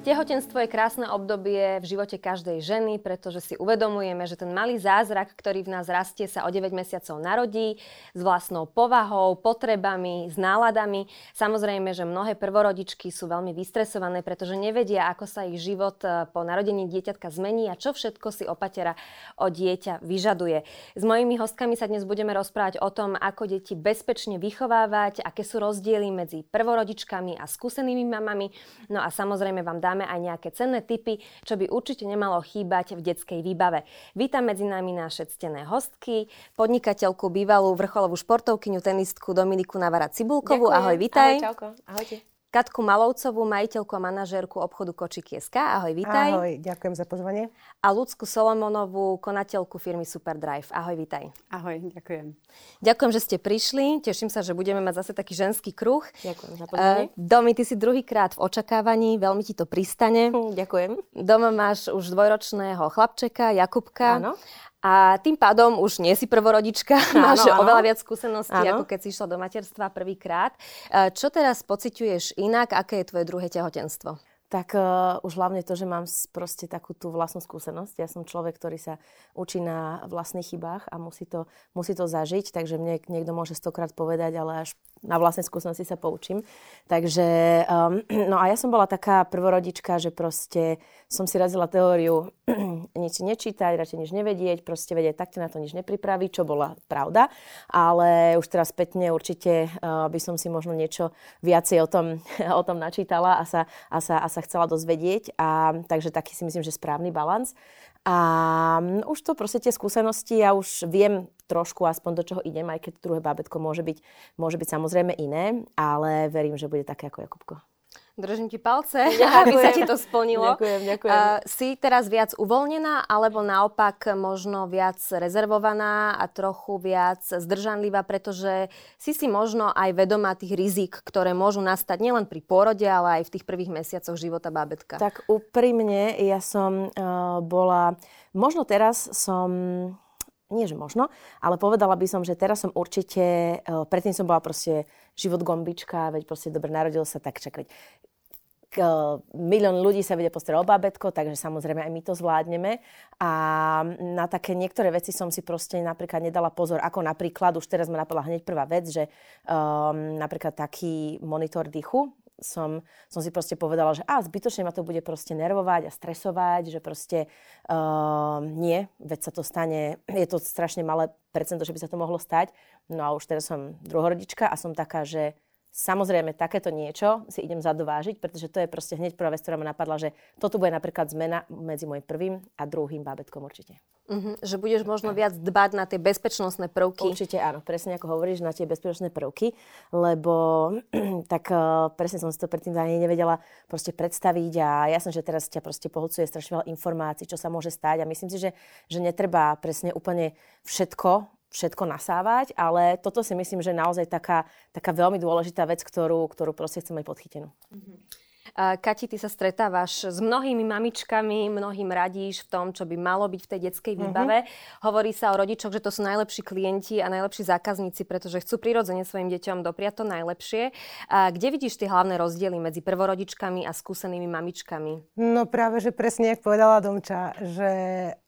Tehotenstvo je krásne obdobie v živote každej ženy, pretože si uvedomujeme, že ten malý zázrak, ktorý v nás rastie, sa o 9 mesiacov narodí s vlastnou povahou, potrebami, s náladami. Samozrejme, že mnohé prvorodičky sú veľmi vystresované, pretože nevedia, ako sa ich život e, po narodení dieťatka zmení a čo všetko si opatera o dieťa vyžaduje. S mojimi hostkami sa dnes budeme rozprávať o tom, ako deti bezpečne vychovávať, aké sú rozdiely medzi prvorodičkami a skúsenými mamami. No a samozrejme vám dá dáme aj nejaké cenné tipy, čo by určite nemalo chýbať v detskej výbave. Vítam medzi nami naše ctené hostky, podnikateľku, bývalú vrcholovú športovkyňu, tenistku Dominiku Navara Cibulkovú. Ďakujem. Ahoj, vitaj. Ahoj, čauko. Ahojte. Katku Malovcovú, majiteľku a manažérku obchodu Kočikieska. Ahoj, vítaj. Ahoj, ďakujem za pozvanie. A Lucku Solomonovú, konateľku firmy Superdrive. Ahoj, vítaj. Ahoj, ďakujem. Ďakujem, že ste prišli. Teším sa, že budeme mať zase taký ženský kruh. Ďakujem za pozvanie. Uh, Domi, ty si druhýkrát v očakávaní, veľmi ti to pristane. Ďakujem. Doma máš už dvojročného chlapčeka, Jakubka. Áno. A tým pádom už nie si prvorodička, áno, máš áno. oveľa viac skúseností, áno. ako keď si išla do materstva prvýkrát. E, čo teraz pociťuješ inak? Aké je tvoje druhé tehotenstvo? Tak uh, už hlavne to, že mám proste takú tú vlastnú skúsenosť. Ja som človek, ktorý sa učí na vlastných chybách a musí to, musí to zažiť, takže mne niekto môže stokrát povedať, ale až na vlastnej skúsenosti sa poučím. Takže, um, no a ja som bola taká prvorodička, že proste som si razila teóriu nič nečítať, radšej nič nevedieť, proste vedieť, tak na to nič nepripraví, čo bola pravda. Ale už teraz spätne určite uh, by som si možno niečo viacej o tom, o tom načítala a sa, a, sa, a sa chcela dozvedieť. A, takže taký si myslím, že správny balans. A mm, už to proste tie skúsenosti, ja už viem trošku aspoň do čoho idem, aj keď druhé bábetko môže byť, môže byť samozrejme iné, ale verím, že bude také ako Jakubko. Držím ti palce, ďakujem. aby sa ti to splnilo. Ďakujem, ďakujem. Uh, si teraz viac uvoľnená, alebo naopak možno viac rezervovaná a trochu viac zdržanlivá, pretože si si možno aj vedomá tých rizik, ktoré môžu nastať nielen pri pôrode, ale aj v tých prvých mesiacoch života bábetka. Tak úprimne, ja som uh, bola, možno teraz som nie že možno, ale povedala by som, že teraz som určite, uh, predtým som bola proste život gombička, veď proste dobre narodil sa, tak čak, veď milión ľudí sa vedia postarať o bábetko, takže samozrejme aj my to zvládneme. A na také niektoré veci som si proste napríklad nedala pozor, ako napríklad, už teraz ma napadla hneď prvá vec, že um, napríklad taký monitor dýchu, som, som si proste povedala, že a zbytočne ma to bude proste nervovať a stresovať, že proste uh, nie, veď sa to stane, je to strašne malé percento, že by sa to mohlo stať. No a už teraz som druhorodička a som taká, že Samozrejme, takéto niečo si idem zadovážiť, pretože to je proste hneď prvá vec, ktorá ma napadla, že toto bude napríklad zmena medzi môjim prvým a druhým bábetkom určite. Uh-huh. Že budeš možno viac dbať na tie bezpečnostné prvky. Určite áno, presne ako hovoríš, na tie bezpečnostné prvky, lebo tak uh, presne som si to predtým ani nevedela proste predstaviť a jasné, že teraz ťa proste pohľcuje strašne veľa informácií, čo sa môže stať a myslím si, že, že netreba presne úplne všetko všetko nasávať, ale toto si myslím, že je naozaj taká, taká veľmi dôležitá vec, ktorú, ktorú proste chcem mať podchytenú. Mm-hmm. Kati, ty sa stretávaš s mnohými mamičkami, mnohým radíš v tom, čo by malo byť v tej detskej mhm. výbave. Mm-hmm. Hovorí sa o rodičoch, že to sú najlepší klienti a najlepší zákazníci, pretože chcú prirodzene svojim deťom dopriať to najlepšie. A kde vidíš tie hlavné rozdiely medzi prvorodičkami a skúsenými mamičkami? No práve, že presne, jak povedala Domča, že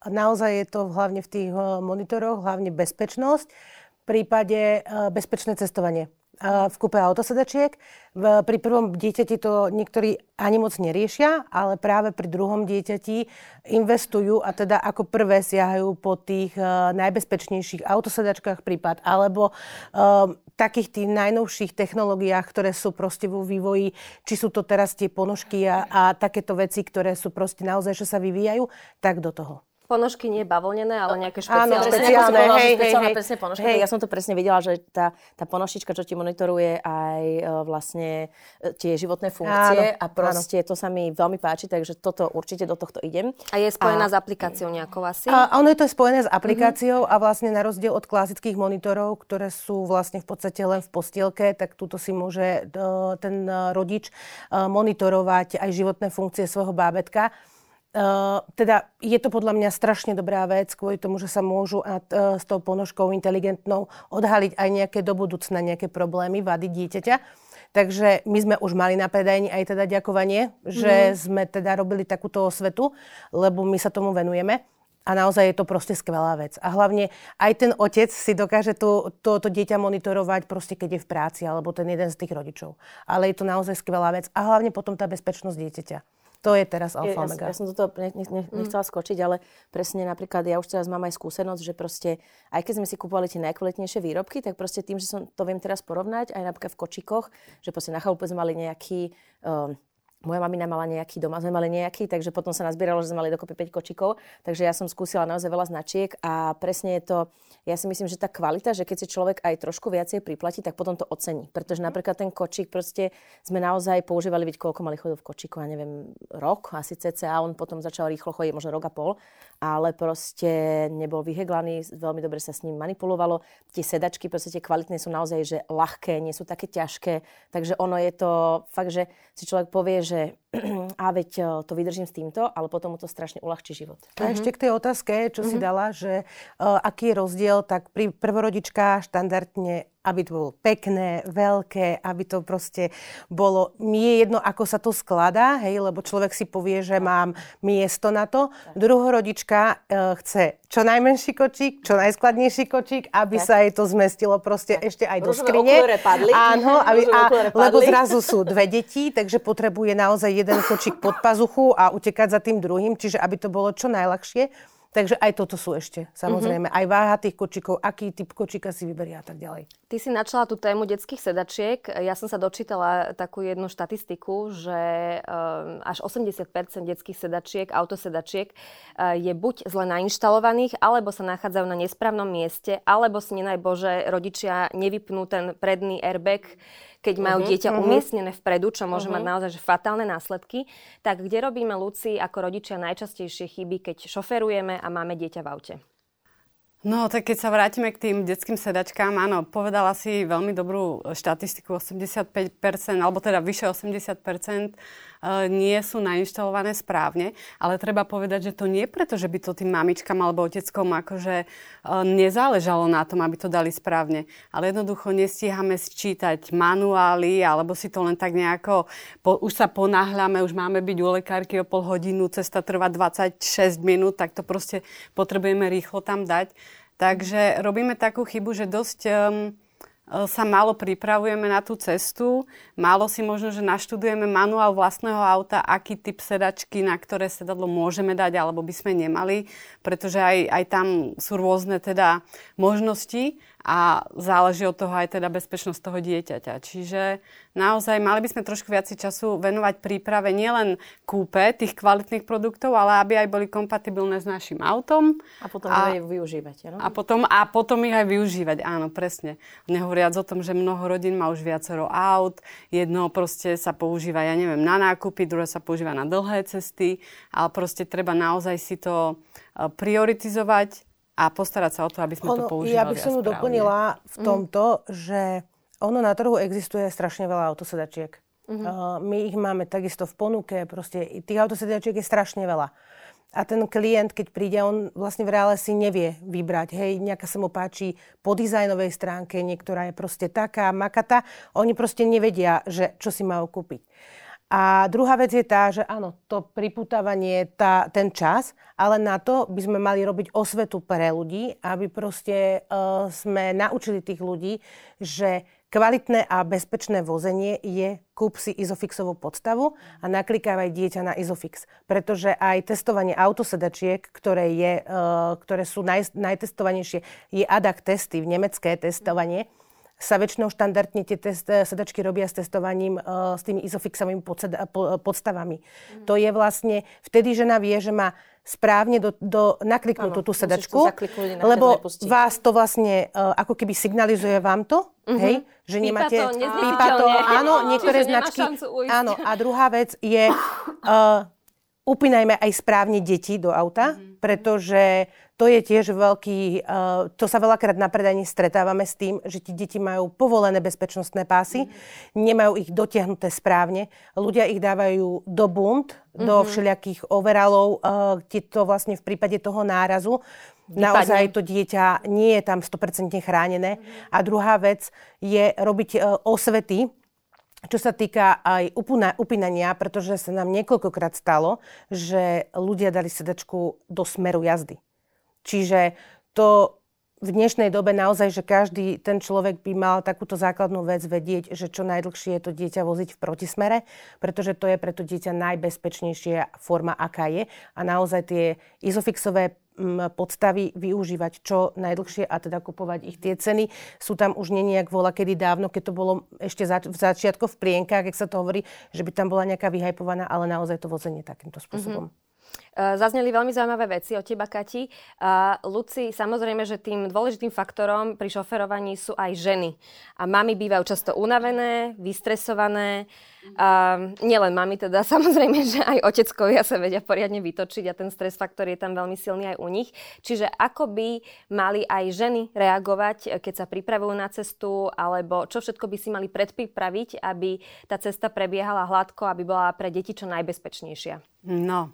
naozaj je to hlavne v tých eh, monitoroch, hlavne bezpečnosť, v prípade eh, bezpečné cestovanie v kúpe autosedačiek. Pri prvom dieťati to niektorí ani moc neriešia, ale práve pri druhom dieťati investujú a teda ako prvé siahajú po tých uh, najbezpečnejších autosedačkách prípad alebo uh, takých tých najnovších technológiách, ktoré sú proste vo vývoji, či sú to teraz tie ponožky a, a takéto veci, ktoré sú proste naozaj, že sa vyvíjajú, tak do toho ponožky nie bavlnené, ale nejaké špeciálne. Áno, špeciálne, hej, hej, hej. presne ponožky. Hej. Ja som to presne videla, že tá, tá ponožička, čo ti monitoruje aj uh, vlastne uh, tie životné funkcie áno, a proste áno. to sa mi veľmi páči, takže toto určite do tohto idem. A je spojená a, s aplikáciou nejakou asi? A, ono je to spojené s aplikáciou mm-hmm. a vlastne na rozdiel od klasických monitorov, ktoré sú vlastne v podstate len v postielke, tak túto si môže uh, ten rodič monitorovať aj životné funkcie svojho bábetka. Uh, teda je to podľa mňa strašne dobrá vec, kvôli tomu, že sa môžu uh, s tou ponožkou inteligentnou odhaliť aj nejaké do budúcna nejaké problémy, vady dieťaťa. Takže my sme už mali na predajni aj teda ďakovanie, že mm. sme teda robili takúto osvetu, lebo my sa tomu venujeme. A naozaj je to proste skvelá vec. A hlavne aj ten otec si dokáže to, to, to dieťa monitorovať proste, keď je v práci, alebo ten jeden z tých rodičov. Ale je to naozaj skvelá vec. A hlavne potom tá bezpečnosť dieťaťa. To je teraz alfa omega. Ja, ja som do toho ne, ne, mm. nechcela skočiť, ale presne napríklad ja už teraz mám aj skúsenosť, že proste aj keď sme si kupovali tie najkvalitnejšie výrobky, tak proste tým, že som to viem teraz porovnať, aj napríklad v kočikoch, že proste na chalupe sme mali nejaký um, moja mamina mala nejaký, doma sme mali nejaký, takže potom sa nazbieralo, že sme mali dokopy 5 kočikov. Takže ja som skúsila naozaj veľa značiek a presne je to, ja si myslím, že tá kvalita, že keď si človek aj trošku viacej priplatí, tak potom to ocení. Pretože napríklad ten kočík proste sme naozaj používali, vidieť, koľko mali chodil v kočiku, ja neviem, rok asi cca, on potom začal rýchlo chodiť, možno rok a pol, ale proste nebol vyheglaný, veľmi dobre sa s ním manipulovalo. Tie sedačky, proste tie kvalitné sú naozaj že ľahké, nie sú také ťažké, takže ono je to fakt, že si človek povie, že že a veď e, to vydržím s týmto, ale potom mu to strašne uľahčí život. A uh-huh. ešte k tej otázke, čo uh-huh. si mhm. dala, že uh, aký je rozdiel, tak pri prvorodička štandardne aby to bolo pekné, veľké, aby to proste bolo, mi je jedno, ako sa to skladá, hej, lebo človek si povie, že mám miesto na to. Druhorodička e, chce čo najmenší kočík, čo najskladnejší kočík, aby tak. sa jej to zmestilo proste tak. ešte aj do skrine. padli. Áno, aby, a, lebo zrazu sú dve deti, takže potrebuje naozaj jeden kočík pod pazuchu a utekať za tým druhým, čiže aby to bolo čo najľahšie. Takže aj toto sú ešte, samozrejme. Mm-hmm. Aj váha tých kočikov, aký typ kočika si vyberia a tak ďalej. Ty si načala tú tému detských sedačiek. Ja som sa dočítala takú jednu štatistiku, že um, až 80% detských sedačiek, autosedačiek uh, je buď zle nainštalovaných, alebo sa nachádzajú na nesprávnom mieste, alebo si nenaj Bože rodičia nevypnú ten predný airbag, keď majú uh-huh, dieťa uh-huh. umiestnené vpredu, čo môže uh-huh. mať naozaj že fatálne následky. Tak kde robíme, Luci, ako rodičia najčastejšie chyby, keď šoferujeme a máme dieťa v aute? No, tak keď sa vrátime k tým detským sedačkám, áno, povedala si veľmi dobrú štatistiku, 85%, alebo teda vyše 80% E, nie sú nainštalované správne, ale treba povedať, že to nie preto, že by to tým mamičkám alebo oteckom akože e, nezáležalo na tom, aby to dali správne, ale jednoducho nestíhame sčítať manuály alebo si to len tak nejako, po, už sa ponáhľame, už máme byť u lekárky o pol hodinu, cesta trvá 26 minút, tak to proste potrebujeme rýchlo tam dať. Takže robíme takú chybu, že dosť um, sa málo pripravujeme na tú cestu, málo si možno, že naštudujeme manuál vlastného auta, aký typ sedačky, na ktoré sedadlo môžeme dať alebo by sme nemali, pretože aj, aj tam sú rôzne teda možnosti a záleží od toho aj teda bezpečnosť toho dieťaťa. Čiže naozaj mali by sme trošku viac času venovať príprave nielen kúpe tých kvalitných produktov, ale aby aj boli kompatibilné s našim autom. A potom a, aj využívať. No? A, potom, a potom ich aj využívať, áno, presne. Nehovoriac o tom, že mnoho rodín má už viacero aut, jedno proste sa používa, ja neviem, na nákupy, druhé sa používa na dlhé cesty, ale proste treba naozaj si to eh, prioritizovať a postarať sa o to, aby sme ono, to používali Ja by som ju doplnila v mhm. tomto, mm. že ono na trhu existuje strašne veľa autosedačiek. Mm-hmm. Uh, my ich máme takisto v ponuke, proste tých autosedačiek je strašne veľa. A ten klient, keď príde, on vlastne v reále si nevie vybrať. Hej, nejaká sa mu páči po dizajnovej stránke, niektorá je proste taká, makata. Oni proste nevedia, že čo si majú kúpiť. A druhá vec je tá, že áno, to priputávanie, tá, ten čas, ale na to by sme mali robiť osvetu pre ľudí, aby proste uh, sme naučili tých ľudí, že kvalitné a bezpečné vozenie je kúp si izofixovú podstavu a naklikávaj dieťa na izofix. Pretože aj testovanie autosedačiek, ktoré, je, uh, ktoré sú naj, najtestovanejšie, je ADAC testy, v nemecké testovanie, mm sa väčšinou štandardne tie test, eh, sedačky robia s testovaním uh, s tými izofixovými podseda, po, podstavami. Mm. To je vlastne, vtedy žena vie, že má správne do, do, nakliknúť tú sedačku, lebo vás to vlastne uh, ako keby signalizuje vám to, mm-hmm. hej, že pípa nemáte... To, pípa to, áno, niektoré značky... Áno, a druhá vec je... Uh, upínajme aj správne deti do auta, mm-hmm. pretože to je tiež veľký, uh, to sa veľakrát na predajni stretávame s tým, že ti deti majú povolené bezpečnostné pásy, mm-hmm. nemajú ich dotiahnuté správne, ľudia ich dávajú do bund, mm-hmm. do všelijakých overalov, kde to vlastne v prípade toho nárazu Vypadne. naozaj to dieťa nie je tam 100% chránené. Mm-hmm. A druhá vec je robiť uh, osvety, čo sa týka aj upínania, pretože sa nám niekoľkokrát stalo, že ľudia dali sedačku do smeru jazdy. Čiže to v dnešnej dobe naozaj, že každý ten človek by mal takúto základnú vec vedieť, že čo najdlhšie je to dieťa voziť v protismere, pretože to je pre to dieťa najbezpečnejšia forma, aká je. A naozaj tie izofixové podstavy využívať čo najdlhšie a teda kupovať ich. Tie ceny sú tam už nie nejak vola, kedy dávno, keď to bolo ešte za, v začiatku v plienkách, keď sa to hovorí, že by tam bola nejaká vyhajpovaná, ale naozaj to vozenie takýmto spôsobom. Mm-hmm. Eh, zazneli veľmi zaujímavé veci od teba, Kati. Uh, Luci, samozrejme, že tým dôležitým faktorom pri šoferovaní sú aj ženy. A mami bývajú často unavené, vystresované. Uh, nielen mami teda, samozrejme, že aj oteckovia sa vedia poriadne vytočiť a ten stres faktor je tam veľmi silný aj u nich. Čiže ako by mali aj ženy reagovať, keď sa pripravujú na cestu, alebo čo všetko by si mali predpripraviť, aby tá cesta prebiehala hladko, aby bola pre deti čo najbezpečnejšia? No,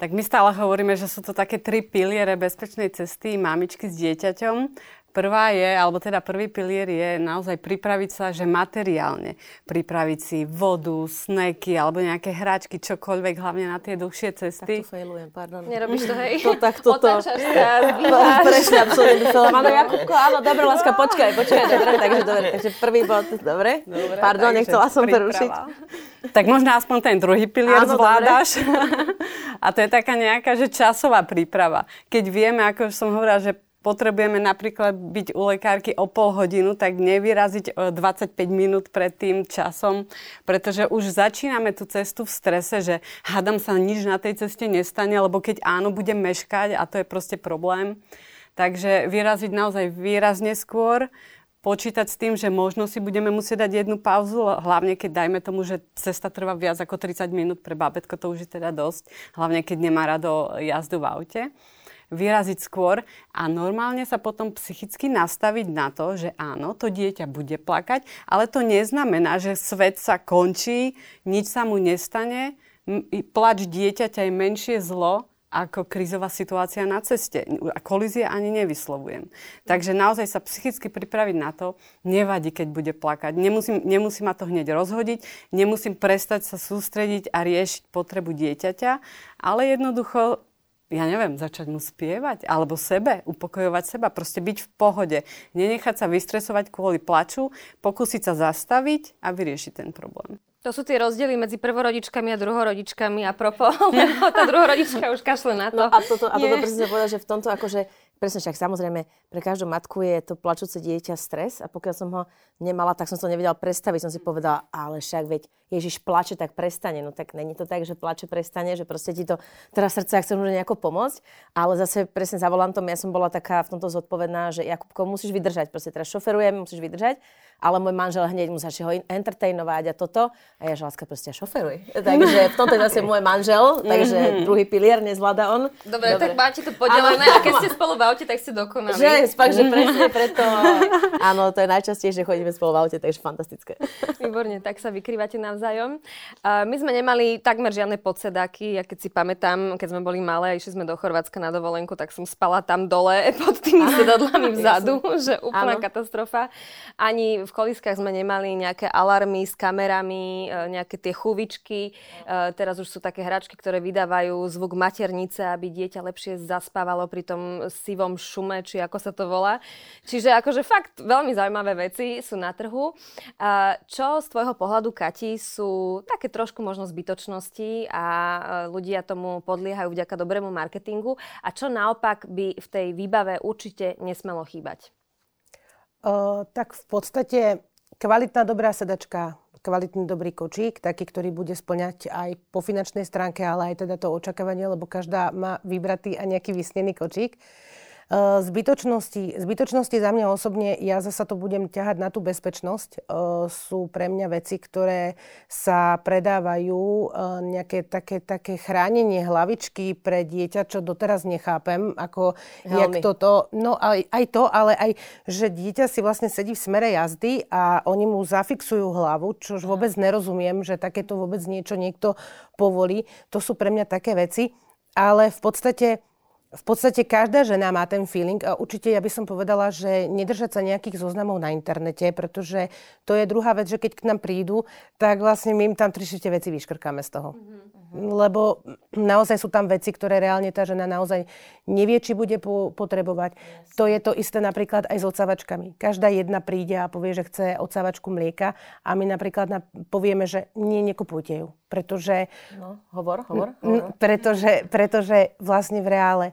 tak my stále hovoríme, že sú to také tri piliere bezpečnej cesty mamičky s dieťaťom. Prvá je, alebo teda prvý pilier je naozaj pripraviť sa, že materiálne. Pripraviť si vodu, sneky alebo nejaké hračky, čokoľvek, hlavne na tie dlhšie cesty. Tak to failujem, pardon. Nerobíš to, hej? To tak toto. Otáčaš sa, absolútne. Áno, Jakubko, áno, dobre, láska, počkaj, počkaj, dobre, takže dobre. Takže prvý bod, dobre. dobre pardon, nechcela som prerušiť. Tak možno aspoň ten druhý pilier Áno, zvládaš. a to je taká nejaká, že časová príprava. Keď vieme, ako som hovorila, že potrebujeme napríklad byť u lekárky o pol hodinu, tak nevyraziť 25 e, minút pred tým časom, pretože už začíname tú cestu v strese, že hádam sa nič na tej ceste nestane, lebo keď áno, budem meškať a to je proste problém. Takže vyraziť naozaj výrazne skôr, počítať s tým, že možno si budeme musieť dať jednu pauzu, hlavne keď dajme tomu, že cesta trvá viac ako 30 minút pre bábetko, to už je teda dosť, hlavne keď nemá rado jazdu v aute vyraziť skôr a normálne sa potom psychicky nastaviť na to, že áno, to dieťa bude plakať, ale to neznamená, že svet sa končí, nič sa mu nestane, plač dieťaťa je menšie zlo, ako krízová situácia na ceste. A kolízie ani nevyslovujem. Takže naozaj sa psychicky pripraviť na to, nevadí, keď bude plakať. Nemusím, nemusí ma to hneď rozhodiť, nemusím prestať sa sústrediť a riešiť potrebu dieťaťa, ale jednoducho ja neviem, začať mu spievať, alebo sebe, upokojovať seba, proste byť v pohode. Nenechať sa vystresovať kvôli plaču, pokúsiť sa zastaviť a vyriešiť ten problém. To sú tie rozdiely medzi prvorodičkami a druhorodičkami a propo, lebo tá druhorodička už kašle na to. No a toto, a toto presne povedať, že v tomto akože Presne však samozrejme, pre každú matku je to plačúce dieťa stres a pokiaľ som ho nemala, tak som to nevedela predstaviť. Som si povedala, ale však veď Ježiš plače, tak prestane. No tak není to tak, že plače prestane, že proste ti to teraz srdce chce môže nejako pomôcť. Ale zase presne za volantom ja som bola taká v tomto zodpovedná, že Jakubko, musíš vydržať. Proste teraz šoferujem, musíš vydržať ale môj manžel hneď mu začne ho entertainovať a toto. A ja, že láska, proste šoferuj. Takže v tomto je zase môj manžel, takže mm-hmm. druhý pilier nezvláda on. Dobre, Dobre. tak máte to podelené a keď ste spolu v aute, tak ste dokonali. Že, fakt, že presne preto. Áno, to je najčastejšie, že chodíme spolu v aute, takže fantastické. Výborne, tak sa vykrývate navzájom. Uh, my sme nemali takmer žiadne podsedáky. Ja keď si pamätám, keď sme boli malé a išli sme do Chorvátska na dovolenku, tak som spala tam dole pod tými sedadlami vzadu, že úplná Áno. katastrofa. Ani v v koliskách sme nemali nejaké alarmy s kamerami, e, nejaké tie chuvičky. E, teraz už sú také hračky, ktoré vydávajú zvuk maternice, aby dieťa lepšie zaspávalo pri tom sivom šume, či ako sa to volá. Čiže akože fakt veľmi zaujímavé veci sú na trhu. Čo z tvojho pohľadu, Kati, sú také trošku možno zbytočnosti a e, ľudia tomu podliehajú vďaka dobrému marketingu a čo naopak by v tej výbave určite nesmelo chýbať? tak v podstate kvalitná dobrá sedačka, kvalitný dobrý kočík, taký, ktorý bude splňať aj po finančnej stránke, ale aj teda to očakávanie, lebo každá má vybratý a nejaký vysnený kočík. Eh, zbytočnosti, zbytočnosti za mňa osobne, ja zasa to budem ťahať na tú bezpečnosť. Eh, sú pre mňa veci, ktoré sa predávajú, eh, nejaké také, také chránenie hlavičky pre dieťa, čo doteraz nechápem, ako jak toto. No aj, aj to, ale aj, že dieťa si vlastne sedí v smere jazdy a oni mu zafixujú hlavu, čož vôbec nerozumiem, že takéto vôbec niečo niekto povolí. To sú pre mňa také veci. Ale v podstate v podstate každá žena má ten feeling a určite ja by som povedala, že nedržať sa nejakých zoznamov na internete, pretože to je druhá vec, že keď k nám prídu, tak vlastne my im tam tri veci vyškrkáme z toho. Mm-hmm. Lebo naozaj sú tam veci, ktoré reálne tá žena naozaj nevie, či bude po- potrebovať. Yes. To je to isté napríklad aj s odsavačkami. Každá jedna príde a povie, že chce odsavačku mlieka a my napríklad na- povieme, že nie, nekupujte ju. Pretože... No, hovor, hovor. hovor. Pretože, pretože vlastne v reále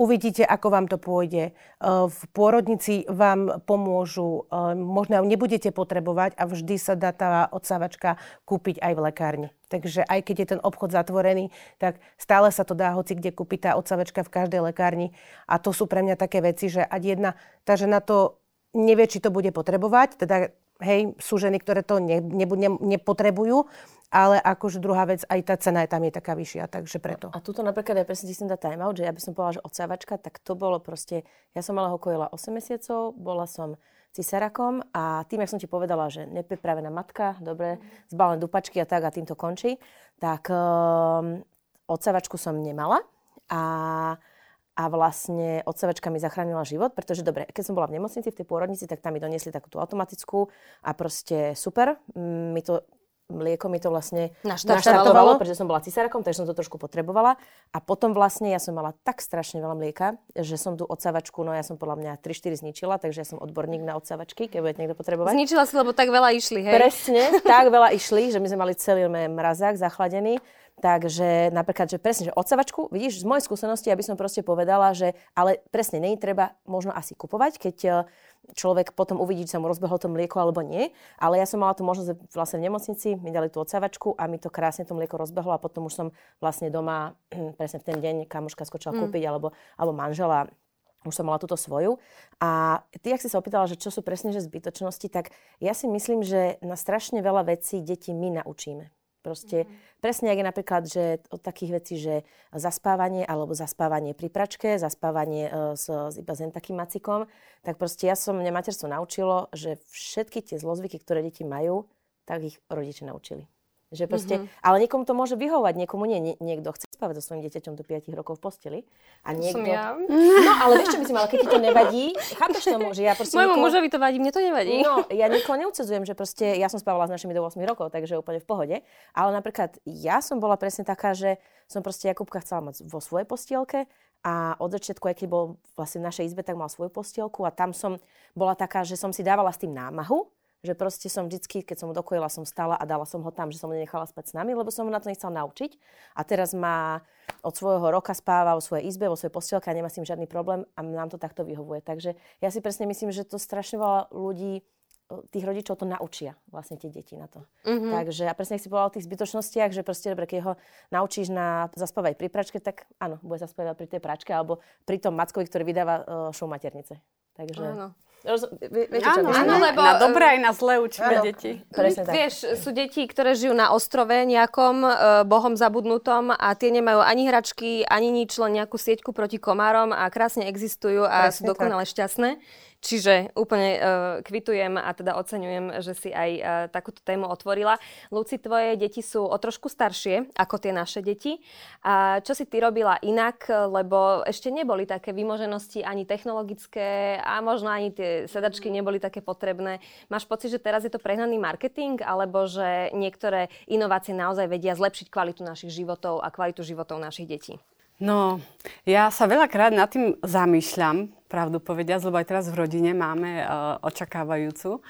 Uvidíte, ako vám to pôjde. V pôrodnici vám pomôžu, možno nebudete potrebovať a vždy sa dá tá odsávačka kúpiť aj v lekárni. Takže aj keď je ten obchod zatvorený, tak stále sa to dá hoci kde kúpiť tá odsávačka v každej lekárni. A to sú pre mňa také veci, že ať jedna, tá žena to nevie, či to bude potrebovať, teda hej, sú ženy, ktoré to ne, ne, ne, nepotrebujú, ale akože druhá vec, aj tá cena je tam je taká vyššia, takže preto. A tuto napríklad ja presne dá time out, že ja by som povedala, že odsávačka, tak to bolo proste, ja som mala ho kojila 8 mesiacov, bola som cisarakom a tým, jak som ti povedala, že nepripravená matka, dobre, zbalené dupačky a tak a tým to končí, tak um, odsávačku som nemala a a vlastne odsevačka mi zachránila život, pretože dobre, keď som bola v nemocnici, v tej pôrodnici, tak tam mi doniesli takú tú automatickú a proste super. Mi to mlieko mi to vlastne naštartovalo, naštartovalo pretože som bola cisárakom, takže som to trošku potrebovala. A potom vlastne ja som mala tak strašne veľa mlieka, že som tú odsávačku, no ja som podľa mňa 3-4 zničila, takže ja som odborník na odsávačky, keď budete niekto potrebovať. Zničila si, lebo tak veľa išli, hej? Presne, tak veľa išli, že my sme mali celý mrazák zachladený. Takže napríklad, že presne, že odsavačku, vidíš, z mojej skúsenosti, aby som proste povedala, že ale presne, nie treba možno asi kupovať, keď človek potom uvidí, či sa mu rozbehlo to mlieko alebo nie. Ale ja som mala tú možnosť vlastne v nemocnici, mi dali tú odsavačku a mi to krásne to mlieko rozbehlo a potom už som vlastne doma presne v ten deň kamoška skočila mm. kúpiť alebo, alebo manžela už som mala túto svoju. A ty, ak si sa opýtala, že čo sú presne že zbytočnosti, tak ja si myslím, že na strašne veľa vecí deti my naučíme. Proste mm-hmm. presne, ak je napríklad, že od takých vecí, že zaspávanie alebo zaspávanie pri pračke, zaspávanie uh, s, s iba s takým macikom, tak proste ja som mňa materstvo naučilo, že všetky tie zlozvyky, ktoré deti majú, tak ich rodiče naučili. Že proste, mm-hmm. Ale niekomu to môže vyhovať, niekomu nie. Nie, niekto chce spávať so svojím dieťaťom do 5 rokov v posteli. A niekto... Som ja. No, ale vieš, čo myslím, ale keď ti to nevadí, chápeš tomu, že ja proste... Mojmu nikoho... mužovi to vadí, mne to nevadí. No, ja nikoho neudcezujem, že proste ja som spávala s našimi do 8 rokov, takže úplne v pohode. Ale napríklad ja som bola presne taká, že som proste Jakubka chcela mať vo svojej postielke a od začiatku, aj keď bol vlastne v našej izbe, tak mal svoju postielku a tam som bola taká, že som si dávala s tým námahu, že proste som vždycky, keď som ho dokojila, som stala a dala som ho tam, že som ho nenechala spať s nami, lebo som ho na to nechcela naučiť. A teraz má od svojho roka spáva vo svojej izbe, vo svojej postielke a nemá s tým žiadny problém a nám to takto vyhovuje. Takže ja si presne myslím, že to strašne veľa ľudí tých rodičov to naučia vlastne tie deti na to. Mm-hmm. Takže a presne, si povedal o tých zbytočnostiach, že proste dobre, keď ho naučíš na zaspávať pri pračke, tak áno, bude zaspávať pri tej pračke alebo pri tom mackovi, ktorý vydáva uh, show maternice. Takže... Áno. Roz, viete, čo áno, áno, lebo... Na dobré aj na zlé učíme deti. Presne tak. Vieš, sú deti, ktoré žijú na ostrove nejakom, e, bohom zabudnutom a tie nemajú ani hračky, ani nič, len nejakú sieťku proti komárom a krásne existujú a Presne sú dokonale tak. šťastné. Čiže úplne uh, kvitujem a teda oceňujem, že si aj uh, takúto tému otvorila. Luci, tvoje deti sú o trošku staršie ako tie naše deti. A čo si ty robila inak, lebo ešte neboli také vymoženosti ani technologické a možno ani tie sedačky neboli také potrebné. Máš pocit, že teraz je to prehnaný marketing, alebo že niektoré inovácie naozaj vedia zlepšiť kvalitu našich životov a kvalitu životov našich detí? No, ja sa veľakrát nad tým zamýšľam, pravdu povediať, lebo aj teraz v rodine máme uh, očakávajúcu.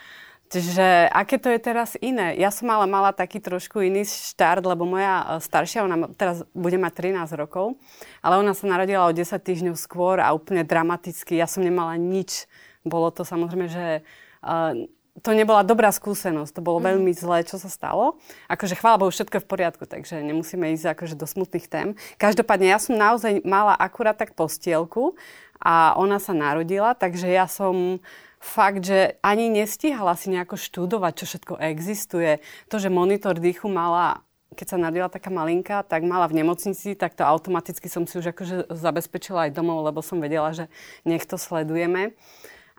Čiže aké to je teraz iné? Ja som ale mala taký trošku iný štart, lebo moja uh, staršia, ona teraz bude mať 13 rokov, ale ona sa narodila o 10 týždňov skôr a úplne dramaticky. Ja som nemala nič. Bolo to samozrejme, že uh, to nebola dobrá skúsenosť, to bolo mm. veľmi zlé, čo sa stalo. Akože chvála Bohu, všetko je v poriadku, takže nemusíme ísť akože do smutných tém. Každopádne ja som naozaj mala akurát tak postielku a ona sa narodila, takže ja som fakt, že ani nestihala si nejako študovať, čo všetko existuje. To, že monitor dýchu mala keď sa narodila taká malinka, tak mala v nemocnici, tak to automaticky som si už akože zabezpečila aj domov, lebo som vedela, že nech to sledujeme.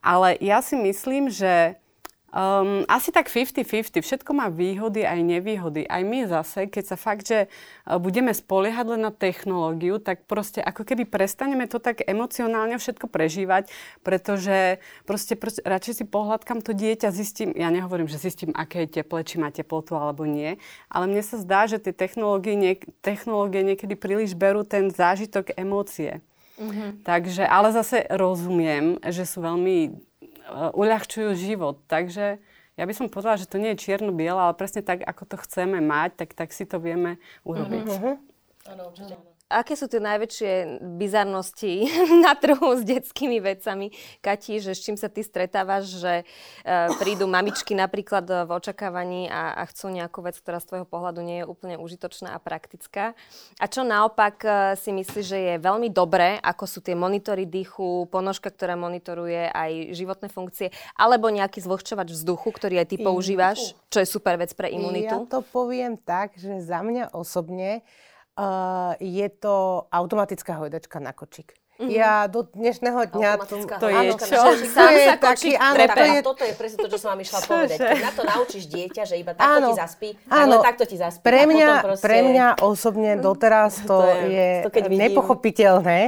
Ale ja si myslím, že Um, asi tak 50-50. Všetko má výhody aj nevýhody. Aj my zase, keď sa fakt, že e, budeme spoliehať len na technológiu, tak proste ako keby prestaneme to tak emocionálne všetko prežívať, pretože proste, proste radšej si pohľadkam to dieťa, zistím, ja nehovorím, že zistím, aké je teple, či má teplotu alebo nie, ale mne sa zdá, že tie technológie, niek- technológie niekedy príliš berú ten zážitok emócie. Mm-hmm. Takže, ale zase rozumiem, že sú veľmi uľahčujú život. Takže ja by som povedala, že to nie je čierno-biele, ale presne tak, ako to chceme mať, tak, tak si to vieme urobiť. Mm-hmm. Áno, určite aké sú tie najväčšie bizarnosti na trhu s detskými vecami? Kati, že s čím sa ty stretávaš, že uh, prídu mamičky napríklad v očakávaní a, a chcú nejakú vec, ktorá z tvojho pohľadu nie je úplne užitočná a praktická. A čo naopak uh, si myslíš, že je veľmi dobré, ako sú tie monitory dýchu, ponožka, ktorá monitoruje aj životné funkcie, alebo nejaký zvlhčovač vzduchu, ktorý aj ty používaš, čo je super vec pre imunitu? Ja to poviem tak, že za mňa osobne Uh, je to automatická hojdačka na kočík. Mm-hmm. Ja do dnešného dňa... To, to je čo? To je taký, áno, to je... Toto je presne to, čo som vám išla povedať. Keď na to naučíš dieťa, že iba takto áno, ti zaspí, áno, takto ti zaspí. Pre mňa, proste... pre mňa osobne doteraz to, to je, je to nepochopiteľné,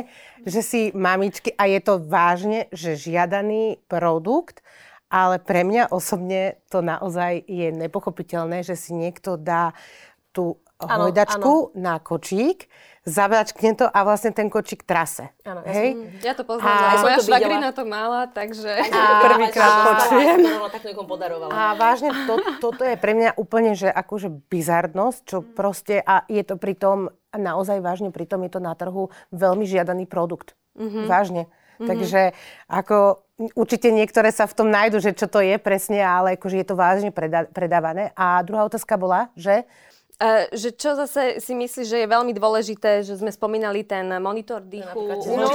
že si mamičky, a je to vážne, že žiadaný produkt, ale pre mňa osobne to naozaj je nepochopiteľné, že si niekto dá tú ano, hojdačku ano. na kočík, zavračkne to a vlastne ten kočík trase. Áno, ja, Hej? Som, ja to poznám, a, moja švagrina to mala, takže prvýkrát počujem. A vážne, to, toto je pre mňa úplne, že akože bizarnosť, čo proste, a je to pritom, naozaj vážne, pritom je to na trhu veľmi žiadaný produkt. Mm-hmm. Vážne. Mm-hmm. Takže ako určite niektoré sa v tom nájdu, že čo to je presne, ale akože je to vážne predávané. A druhá otázka bola, že že čo zase si myslíš, že je veľmi dôležité, že sme spomínali ten monitor dýchu, no,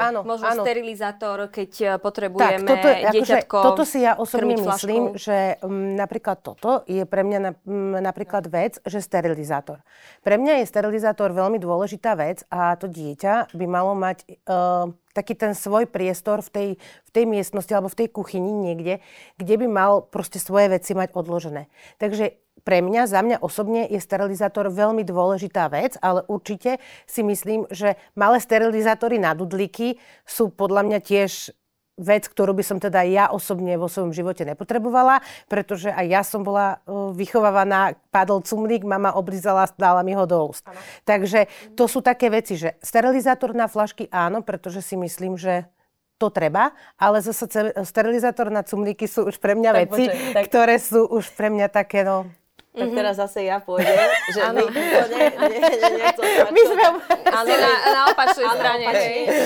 áno, možno áno. sterilizátor, keď e, potrebujeme tak, toto, akože dieťatko akože, Toto si ja osobne myslím, že m, napríklad toto je pre mňa na, m, napríklad vec, že sterilizátor. Pre mňa je sterilizátor veľmi dôležitá vec a to dieťa by malo mať uh, taký ten svoj priestor v tej, v tej miestnosti alebo v tej kuchyni niekde, kde by mal proste svoje veci mať odložené. Takže pre mňa, za mňa osobne je sterilizátor veľmi dôležitá vec, ale určite si myslím, že malé sterilizátory na dudlíky sú podľa mňa tiež vec, ktorú by som teda ja osobne vo svojom živote nepotrebovala, pretože aj ja som bola vychovávaná, padol cumlík, mama oblizala, dala mi ho do úst. Ano. Takže to sú také veci, že sterilizátor na flašky áno, pretože si myslím, že to treba, ale zase sterilizátor na cumlíky sú už pre mňa tak veci, počuť, tak... ktoré sú už pre mňa také, no, tak mm-hmm. teraz zase ja pôjdem, že my to ne, ne, ne, ne, to My sme ale na, na opačnej strane.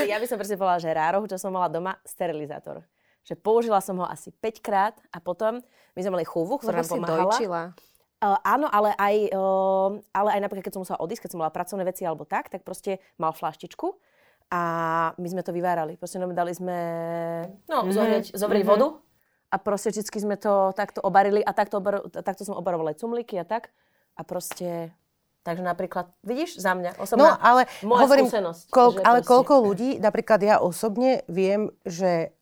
Ja by som presne povedala, že rárohu, čo som mala doma, sterilizátor. Že použila som ho asi 5 krát a potom my sme mali chúvu, ktorá nám pomáhala. Dojčila. Uh, áno, ale aj, uh, ale aj napríklad, keď som musela odísť, keď som mala pracovné veci alebo tak, tak proste mal flaštičku a my sme to vyvárali. Proste no, dali sme no, mm-hmm. zovrieť, zovrieť mm-hmm. vodu a proste vždy sme to takto obarili a takto, obar, takto som obarovala aj cumlíky a tak. A proste Takže napríklad, vidíš, za mňa osobná no, ale moja hovorím, skúsenosť. Koľ, ale proste... koľko ľudí, napríklad ja osobne viem, že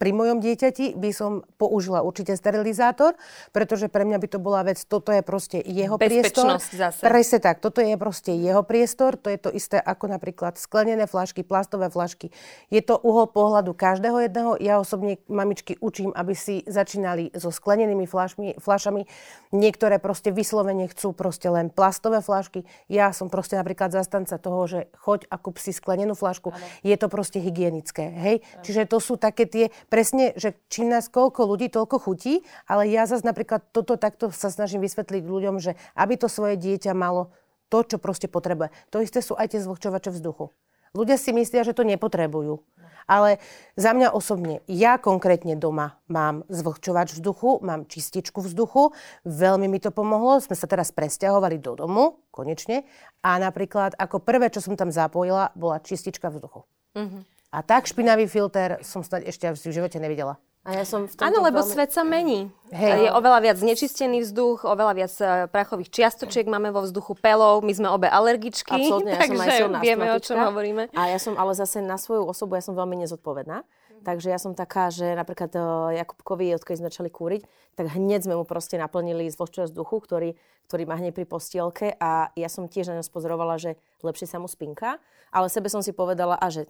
pri mojom dieťati by som použila určite sterilizátor, pretože pre mňa by to bola vec, toto je proste jeho priestor. zase. Presne tak, toto je proste jeho priestor, to je to isté ako napríklad sklenené flašky, plastové flašky. Je to uhol pohľadu každého jedného. Ja osobne mamičky učím, aby si začínali so sklenenými flašmi, flašami. Niektoré proste vyslovene chcú proste len plastové flašky. Ja som proste napríklad zastanca toho, že choď a kúp si sklenenú flašku. Ano. Je to proste hygienické. Hej? Čiže to sú také také tie, presne, že či nás koľko ľudí, toľko chutí, ale ja zase napríklad toto takto sa snažím vysvetliť ľuďom, že aby to svoje dieťa malo to, čo proste potrebuje. To isté sú aj tie zvlhčovače vzduchu. Ľudia si myslia, že to nepotrebujú. Ale za mňa osobne, ja konkrétne doma mám zvlhčovač vzduchu, mám čističku vzduchu, veľmi mi to pomohlo, sme sa teraz presťahovali do domu, konečne, a napríklad ako prvé, čo som tam zapojila, bola čistička vzduchu. Mm-hmm. A tak špinavý filter som snad ešte v živote nevidela. A ja som v Áno, lebo veľmi... svet sa mení. Hej. Je oveľa viac znečistený vzduch, oveľa viac e, prachových čiastočiek máme vo vzduchu pelov, my sme obe alergičky. Absolutne, ja som aj vieme, o čom hovoríme. A ja som ale zase na svoju osobu, ja som veľmi nezodpovedná. Takže ja som taká, že napríklad uh, Jakubkovi, odkedy sme začali kúriť, tak hneď sme mu proste naplnili zvlhčového vzduchu, ktorý, ktorý má hneď pri postielke a ja som tiež na ňom spozorovala, že lepšie sa mu spinka, ale sebe som si povedala, a že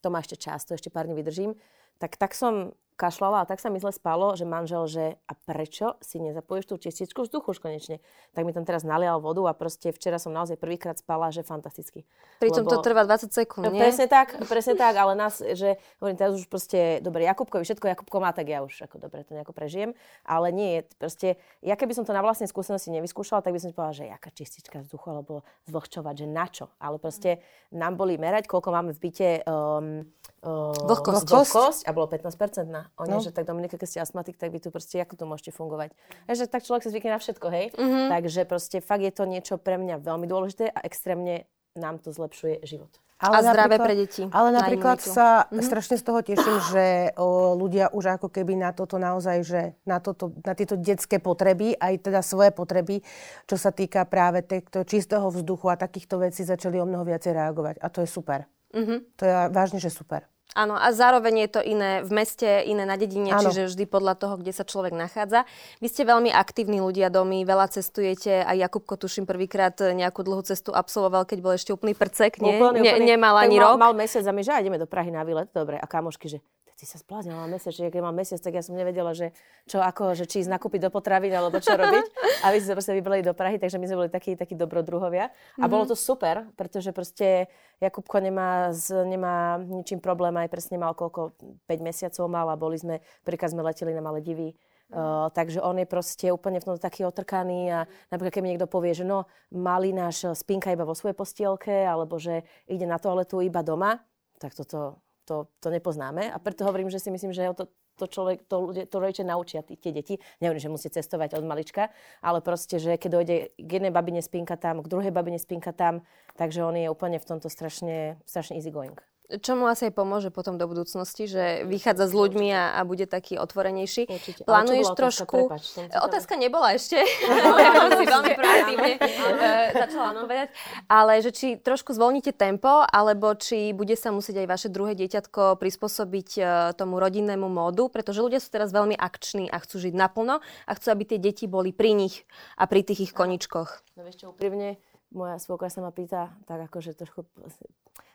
to má ešte čas, to ešte pár dní vydržím, tak tak som kašlala a tak sa mi zle spalo, že manžel, že a prečo si nezapojíš tú čističku vzduchu už konečne? Tak mi tam teraz nalial vodu a proste včera som naozaj prvýkrát spala, že fantasticky. Pričom Lebo... to trvá 20 sekúnd, nie? Presne tak, presne tak, ale nás, že hovorím, teraz už proste, dobre, Jakubkovi všetko Jakubko má, tak ja už ako dobre to nejako prežijem, ale nie, proste, ja keby som to na vlastnej skúsenosti nevyskúšala, tak by som si povedala, že jaká čistička vzduchu, alebo zvlhčovať, že na čo? Ale proste nám boli merať, koľko máme v byte um, uh, vlhkosť. vlhkosť a bolo 15% na oni, no. že tak Dominika, keď ste astmatik, tak vy tu proste, ako to môžete fungovať. Takže tak človek sa zvykne na všetko, hej? Mm-hmm. Takže proste fakt je to niečo pre mňa veľmi dôležité a extrémne nám to zlepšuje život. Ale a zdravé pre deti. Ale napríklad sa mm-hmm. strašne z toho teším, že o, ľudia už ako keby na toto naozaj, že na, toto, na tieto detské potreby, aj teda svoje potreby, čo sa týka práve týchto čistého vzduchu a takýchto vecí, začali o mnoho viacej reagovať. A to je super. Mm-hmm. To je vážne, že super. Áno, a zároveň je to iné v meste, iné na dedine, ano. čiže vždy podľa toho, kde sa človek nachádza. Vy ste veľmi aktívni ľudia domy, veľa cestujete, a Jakubko tuším prvýkrát nejakú dlhú cestu absolvoval, keď bol ešte úplný prcek, nie? Úplne, úplne. Ne, nemal ani mal, rok. Mal mesiac a my, že ideme do Prahy na výlet, dobre, a kamošky, že ty sa spláznila, mesiac, že keď mám mesiac, tak ja som nevedela, že čo ako, že či ísť nakúpiť do potravín, alebo čo robiť. A vy ste sa proste vybrali do Prahy, takže my sme boli takí, takí dobrodruhovia. A bolo to super, pretože proste Jakubko nemá, z, nemá ničím problém, aj presne mal koľko, 5 mesiacov mal a boli sme, príklad sme leteli na divy. Uh, takže on je proste úplne v tom taký otrkaný a napríklad keď mi niekto povie, že no, malý náš spinka iba vo svojej postielke alebo že ide na toaletu iba doma, tak toto to, to nepoznáme a preto hovorím, že si myslím, že to, to človek, to, ľudia, to rodičia naučia tí, tie deti. Nehovorím, že musí cestovať od malička, ale proste, že keď dojde k jednej babine spinka tam, k druhej babine spinka tam, takže on je úplne v tomto strašne, strašne easy going čo mu asi aj pomôže potom do budúcnosti, že vychádza s ľuďmi a, a bude taký otvorenejší. Určite. Plánuješ trošku... Prepač, otázka nebola ešte, si veľmi proaktívne eh, začala odpovedať. Ale že či trošku zvolníte tempo, alebo či bude sa musieť aj vaše druhé dieťatko prispôsobiť eh, tomu rodinnému módu, pretože ľudia sú teraz veľmi akční a chcú žiť naplno a chcú, aby tie deti boli pri nich a pri tých ich koničkoch. No vieš čo, úprimne, moja svokra sa ma pýta, tak akože trošku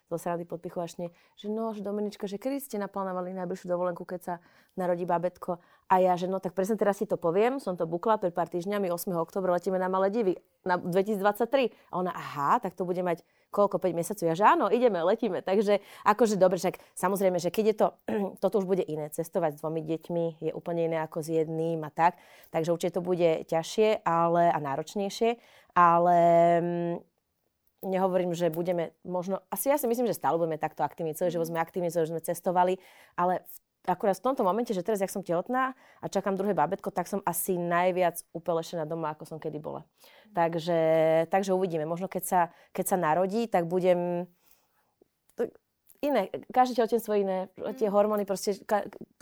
zo srandy podpichovačne, že no, že Dominička, že kedy ste naplánovali najbližšiu dovolenku, keď sa narodí babetko? A ja, že no tak presne teraz si to poviem, som to bukla pred pár týždňami, 8. oktobra letíme na Maledivy na 2023. A ona, aha, tak to bude mať koľko, 5 mesiacov? Ja, že áno, ideme, letíme. Takže akože dobre, však samozrejme, že keď je to, toto už bude iné, cestovať s dvomi deťmi je úplne iné ako s jedným a tak. Takže určite to bude ťažšie ale, a náročnejšie, ale mm, nehovorím, že budeme možno, asi ja si myslím, že stále budeme takto aktívni, celý život sme aktívni, celý sme cestovali, ale v, akurát v tomto momente, že teraz, jak som tehotná a čakám druhé bábetko, tak som asi najviac upelešená doma, ako som kedy bola. Takže, takže uvidíme. Možno keď sa, keď sa narodí, tak budem iné. Každé tehotenstvo iné. Tie hormóny proste,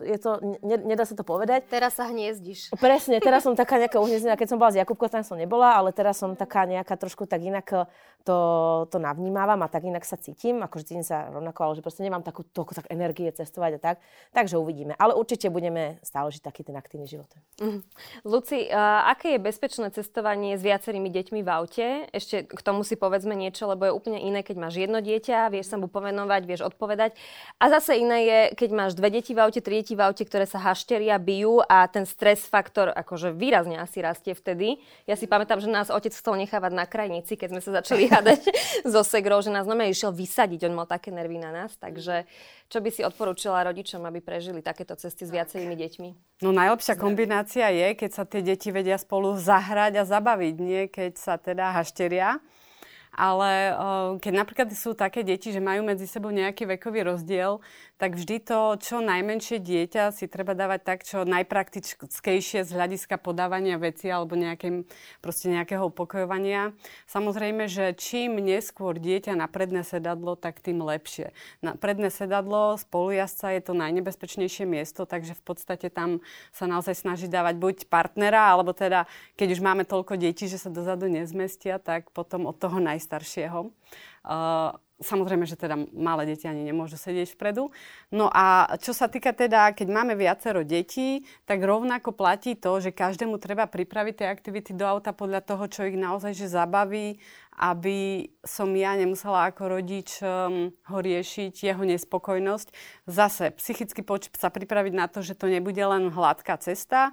je to, ne, nedá sa to povedať. Teraz sa hniezdiš. Presne, teraz som taká nejaká uhniezdená. Keď som bola s Jakubkou, tam som nebola, ale teraz som taká nejaká trošku tak inak to, to navnímávam a tak inak sa cítim. Akože cítim sa rovnako, ale že proste nemám takú toľko tak energie cestovať a tak. Takže uvidíme. Ale určite budeme stále žiť taký ten aktívny život. Mm. Luci, uh, aké je bezpečné cestovanie s viacerými deťmi v aute? Ešte k tomu si povedzme niečo, lebo je úplne iné, keď máš jedno dieťa, vieš sa mu povenovať, vieš odpovedať. A zase iné je, keď máš dve deti v aute, tri deti v aute, ktoré sa hašteria, bijú a ten stres faktor akože výrazne asi rastie vtedy. Ja si pamätám, že nás otec chcel nechávať na krajnici, keď sme sa začali hádať so segrou, že nás znamená išiel vysadiť, on mal také nervy na nás, takže čo by si odporúčila rodičom, aby prežili takéto cesty s viacerými deťmi? No najlepšia kombinácia je, keď sa tie deti vedia spolu zahrať a zabaviť, nie keď sa teda hašteria ale keď napríklad sú také deti, že majú medzi sebou nejaký vekový rozdiel, tak vždy to, čo najmenšie dieťa si treba dávať tak, čo najpraktickejšie z hľadiska podávania veci alebo nejakým, proste nejakého upokojovania. Samozrejme, že čím neskôr dieťa na predné sedadlo, tak tým lepšie. Na predné sedadlo spolujazca je to najnebezpečnejšie miesto, takže v podstate tam sa naozaj snaží dávať buď partnera, alebo teda, keď už máme toľko detí, že sa dozadu nezmestia, tak potom od toho najstaršieho. Uh, Samozrejme, že teda malé deti ani nemôžu sedieť vpredu. No a čo sa týka teda, keď máme viacero detí, tak rovnako platí to, že každému treba pripraviť tie aktivity do auta podľa toho, čo ich naozaj že zabaví, aby som ja nemusela ako rodič um, ho riešiť, jeho nespokojnosť. Zase psychicky sa pripraviť na to, že to nebude len hladká cesta,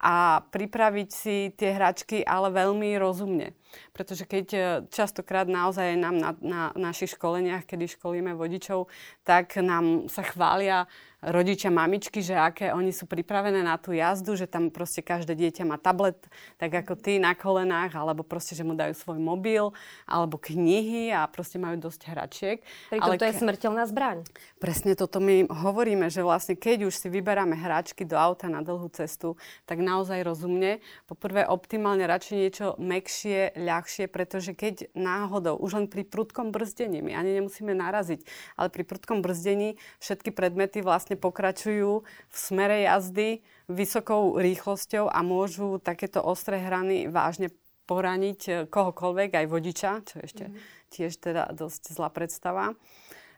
a pripraviť si tie hračky, ale veľmi rozumne. Pretože keď e, častokrát naozaj nám na, na našich školeniach, kedy školíme vodičov, tak nám sa chvália rodičia, mamičky, že aké oni sú pripravené na tú jazdu, že tam proste každé dieťa má tablet, tak ako ty na kolenách, alebo proste, že mu dajú svoj mobil, alebo knihy a proste majú dosť hračiek. Pritom Ale to je smrteľná zbraň. Presne toto my hovoríme, že vlastne keď už si vyberáme hračky do auta na dlhú cestu, tak naozaj rozumne. Poprvé optimálne radšej niečo mekšie, ľahšie, pretože keď náhodou, už len pri prudkom brzdení, my ani nemusíme naraziť, ale pri prudkom brzdení všetky predmety vlastne pokračujú v smere jazdy vysokou rýchlosťou a môžu takéto ostré hrany vážne poraniť eh, kohokoľvek, aj vodiča, čo ešte mm-hmm. tiež teda dosť zlá predstava.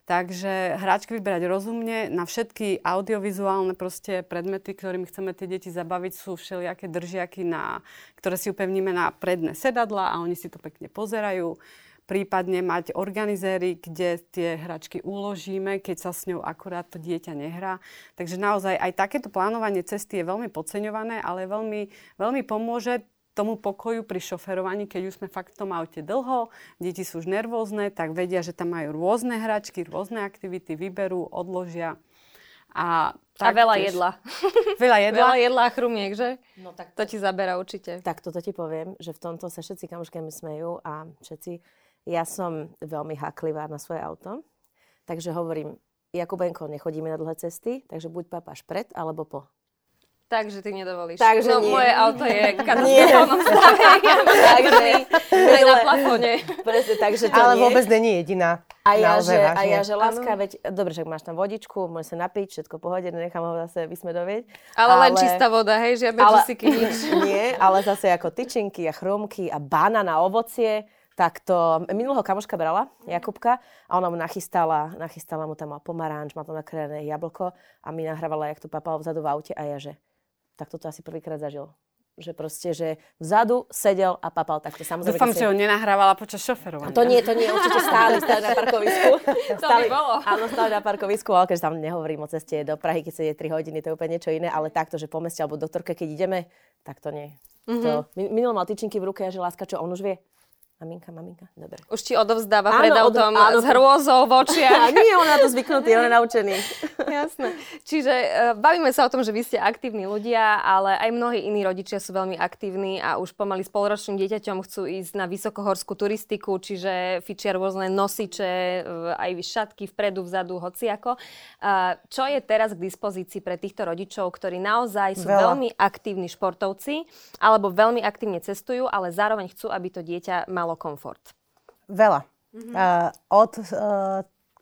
Takže hráčky vybrať rozumne. Na všetky audiovizuálne proste predmety, ktorými chceme tie deti zabaviť, sú všelijaké držiaky, na, ktoré si upevníme na predné sedadla a oni si to pekne pozerajú prípadne mať organizéry, kde tie hračky uložíme, keď sa s ňou akurát to dieťa nehrá. Takže naozaj aj takéto plánovanie cesty je veľmi podceňované, ale veľmi, veľmi pomôže tomu pokoju pri šoferovaní, keď už sme fakt v tom aute dlho, deti sú už nervózne, tak vedia, že tam majú rôzne hračky, rôzne aktivity, vyberú, odložia. A, a veľa tiež, jedla. Veľa jedla? veľa jedla a chrumiek, že? No tak to ti zabera určite. Tak toto ti poviem, že v tomto sa všetci kamoškami smejú a všetci ja som veľmi haklivá na svoje auto, takže hovorím, Jakubenko, nechodíme na dlhé cesty, takže buď papáš pred, alebo po. Takže ty nedovolíš. Takže no, nie. moje auto je katastrofálnom stave. takže je na plafone. Presne, takže to Ale nie. vôbec není jediná. A ja, že, a ja, že láska, veď, dobre, že máš tam vodičku, môže sa napiť, všetko pohode, nechám ho zase vysmedovieť. Ale, ale len čistá voda, hej, žiadne ale, nič. Nie, ale zase ako tyčinky a chromky a banán a ovocie, tak to minulého kamoška brala, Jakubka, a ona mu nachystala, nachystala mu tam pomaranč, mal tam nakrené jablko a mi nahrávala, jak to papal vzadu v aute a ja, že tak toto asi prvýkrát zažil. Že proste, že vzadu sedel a papal takto. Samozrejme, Dúfam, že ho nenahrávala počas šoferovania. To nie, to nie, určite stáli, stáli na parkovisku. to stáli, by bolo. Áno, stáli na parkovisku, ale keďže tam nehovorím o ceste do Prahy, keď je 3 hodiny, to je úplne niečo iné, ale takto, že po meste alebo doktorke, keď ideme, tak to nie. Mm-hmm. To, minul mal tyčinky v ruke a že láska, čo on už vie. Maminka, maminka, dobre. Už ti odovzdáva áno, pred autom od, áno, s hrôzou v očiach. Nie, on na to zvyknutý, on je naučený. Jasné. Čiže uh, bavíme sa o tom, že vy ste aktívni ľudia, ale aj mnohí iní rodičia sú veľmi aktívni a už pomaly s polročným dieťaťom chcú ísť na vysokohorskú turistiku, čiže fičia rôzne nosiče, uh, aj šatky vpredu, vzadu, hociako. Uh, čo je teraz k dispozícii pre týchto rodičov, ktorí naozaj sú Veľa. veľmi aktívni športovci alebo veľmi aktívne cestujú, ale zároveň chcú, aby to dieťa malo malo komfort? Veľa. Mm-hmm. Uh, od uh,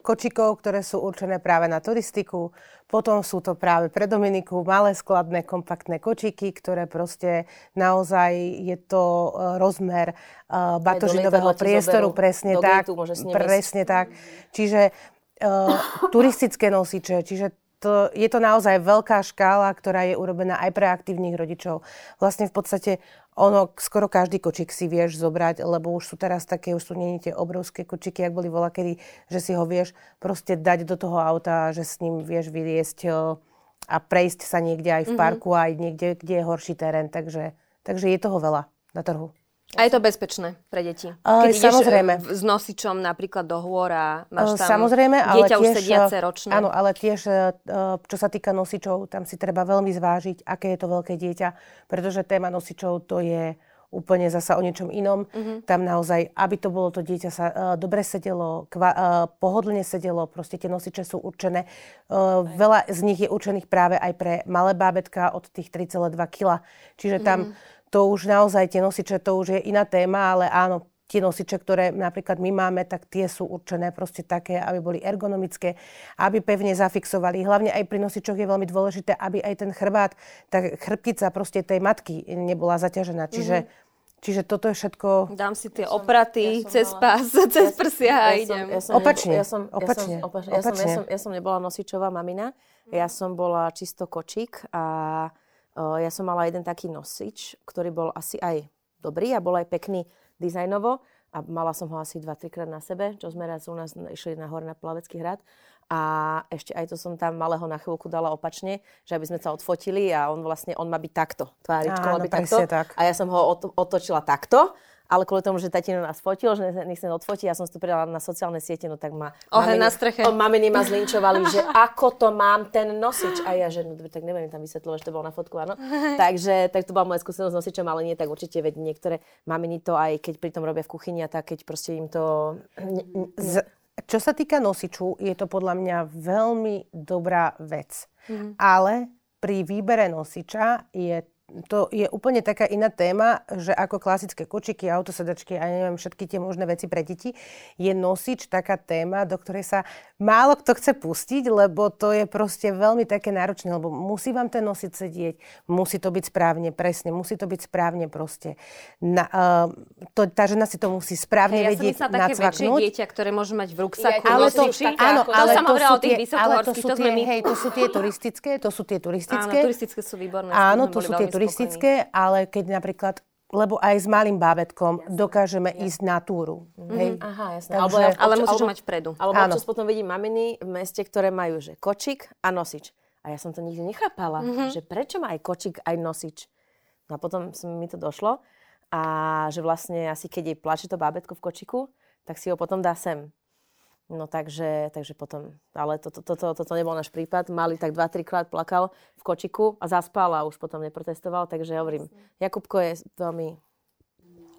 kočikov, ktoré sú určené práve na turistiku, potom sú to práve pre Dominiku malé skladné kompaktné kočiky, ktoré proste naozaj je to uh, rozmer uh, batožinového priestoru, presne tak. Presne tak. Čiže uh, turistické nosiče, čiže to, je to naozaj veľká škála, ktorá je urobená aj pre aktívnych rodičov. Vlastne v podstate ono, skoro každý kočík si vieš zobrať, lebo už sú teraz také, už sú nie tie obrovské kočiky, ak boli volakedy, že si ho vieš proste dať do toho auta, že s ním vieš vyliesť a prejsť sa niekde aj v mhm. parku, mm-hmm. aj niekde, kde je horší terén. Takže, takže je toho veľa na trhu. A je to bezpečné pre deti? Keď uh, samozrejme. s nosičom napríklad do hôr a máš tam samozrejme, ale dieťa tiež, už sediace ročné. Áno, ale tiež, čo sa týka nosičov, tam si treba veľmi zvážiť, aké je to veľké dieťa, pretože téma nosičov to je úplne zasa o niečom inom. Uh-huh. Tam naozaj, aby to bolo to dieťa sa uh, dobre sedelo, kva, uh, pohodlne sedelo, proste tie nosiče sú určené. Uh, veľa z nich je určených práve aj pre malé bábetka od tých 3,2 kg. Čiže tam uh-huh to už naozaj tie nosiče, to už je iná téma, ale áno, tie nosiče, ktoré napríklad my máme, tak tie sú určené proste také, aby boli ergonomické, aby pevne zafixovali. Hlavne aj pri nosičoch je veľmi dôležité, aby aj ten chrbát, tá chrbtica proste tej matky nebola zaťažená. Čiže mm-hmm. Čiže toto je všetko... Dám si tie ja opraty ja cez mala, pás, cez prsia a ja idem. Som, ja som opačne, ja som, opačne. Ja som, opačne. Ja, som, ja, som, ja som nebola nosičová mamina, ja som bola čisto kočík a uh, ja som mala jeden taký nosič, ktorý bol asi aj dobrý a bol aj pekný dizajnovo a mala som ho asi 2-3 krát na sebe, čo sme raz u nás išli na hore na Plavecký hrad a ešte aj to som tam malého na chvíľku dala opačne, že aby sme sa odfotili a on vlastne, on má byť takto, tváričko má byť takto. Tak. A ja som ho otočila takto ale kvôli tomu, že tatino nás fotil, že nech sa odfotí, ja som si to pridala na sociálne siete, no tak ma... Ohe na streche. O, maminy ma zlinčovali, že ako to mám ten nosič. A ja, že no dobre, tak neviem tam vysvetľovať, že to bolo na fotku, áno. Takže tak to bola moja skúsenosť s nosičom, ale nie tak určite, veď niektoré maminy to aj keď pri tom robia v kuchyni a tak, keď proste im to... Z, čo sa týka nosiču, je to podľa mňa veľmi dobrá vec. Mm. Ale pri výbere nosiča je to je úplne taká iná téma, že ako klasické kočiky, autosedačky a neviem, všetky tie možné veci pre deti, je nosič taká téma, do ktorej sa málo kto chce pustiť, lebo to je proste veľmi také náročné, lebo musí vám ten nosič sedieť, musí to byť správne, presne, musí to byť správne proste. Na, uh, to, tá žena si to musí správne hey, vedieť, ja som také väčšie dieťa, ktoré môže mať v ruksaku ale to, áno, ale to som hovorila o tých ale to sú tie, hej, to sú tie turistické, to sú tie turistické. Áno, turistické sú výborné. Áno, to sú tie turistické, ale keď napríklad lebo aj s malým bábetkom jasne, dokážeme jasne. ísť na túru. Mm-hmm. Hej? Aha, jasne. Takže, alebo, ale musíš alebo, mať vpredu. Alebo občas potom vidím maminy v meste, ktoré majú že kočík a nosič. A ja som to nikdy nechápala, mm-hmm. že prečo má aj kočík, aj nosič. No a potom mi to došlo a že vlastne asi keď jej plače to bábetko v kočiku, tak si ho potom dá sem. No takže, takže potom, ale toto to, to, to, to nebol náš prípad. Mali tak 2-3 krát plakal v kočiku a zaspal a už potom neprotestoval, takže hovorím, Jakubko je veľmi...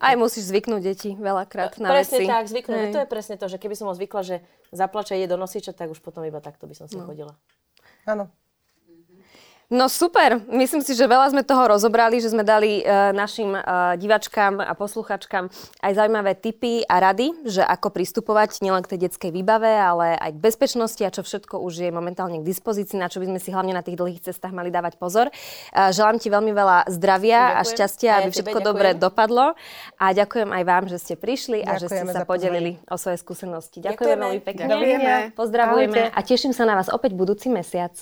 Aj musíš zvyknúť deti veľakrát na presne veci. tak, zvyknúť. Hej. To je presne to, že keby som ho zvykla, že zaplače ide do nosiča, tak už potom iba takto by som si no. chodila. Áno. No super, myslím si, že veľa sme toho rozobrali, že sme dali uh, našim uh, divačkám a posluchačkám aj zaujímavé tipy a rady, že ako pristupovať nielen k tej detskej výbave, ale aj k bezpečnosti a čo všetko už je momentálne k dispozícii, na čo by sme si hlavne na tých dlhých cestách mali dávať pozor. Uh, želám ti veľmi veľa zdravia ďakujem. a šťastia, aby všetko ďakujem. dobre dopadlo. A ďakujem aj vám, že ste prišli Ďakujeme a že ste sa podelili o svoje skúsenosti. Ďakujem veľmi pekne. Ďakujeme. Pozdravujeme Ahojte. a teším sa na vás opäť budúci mesiac.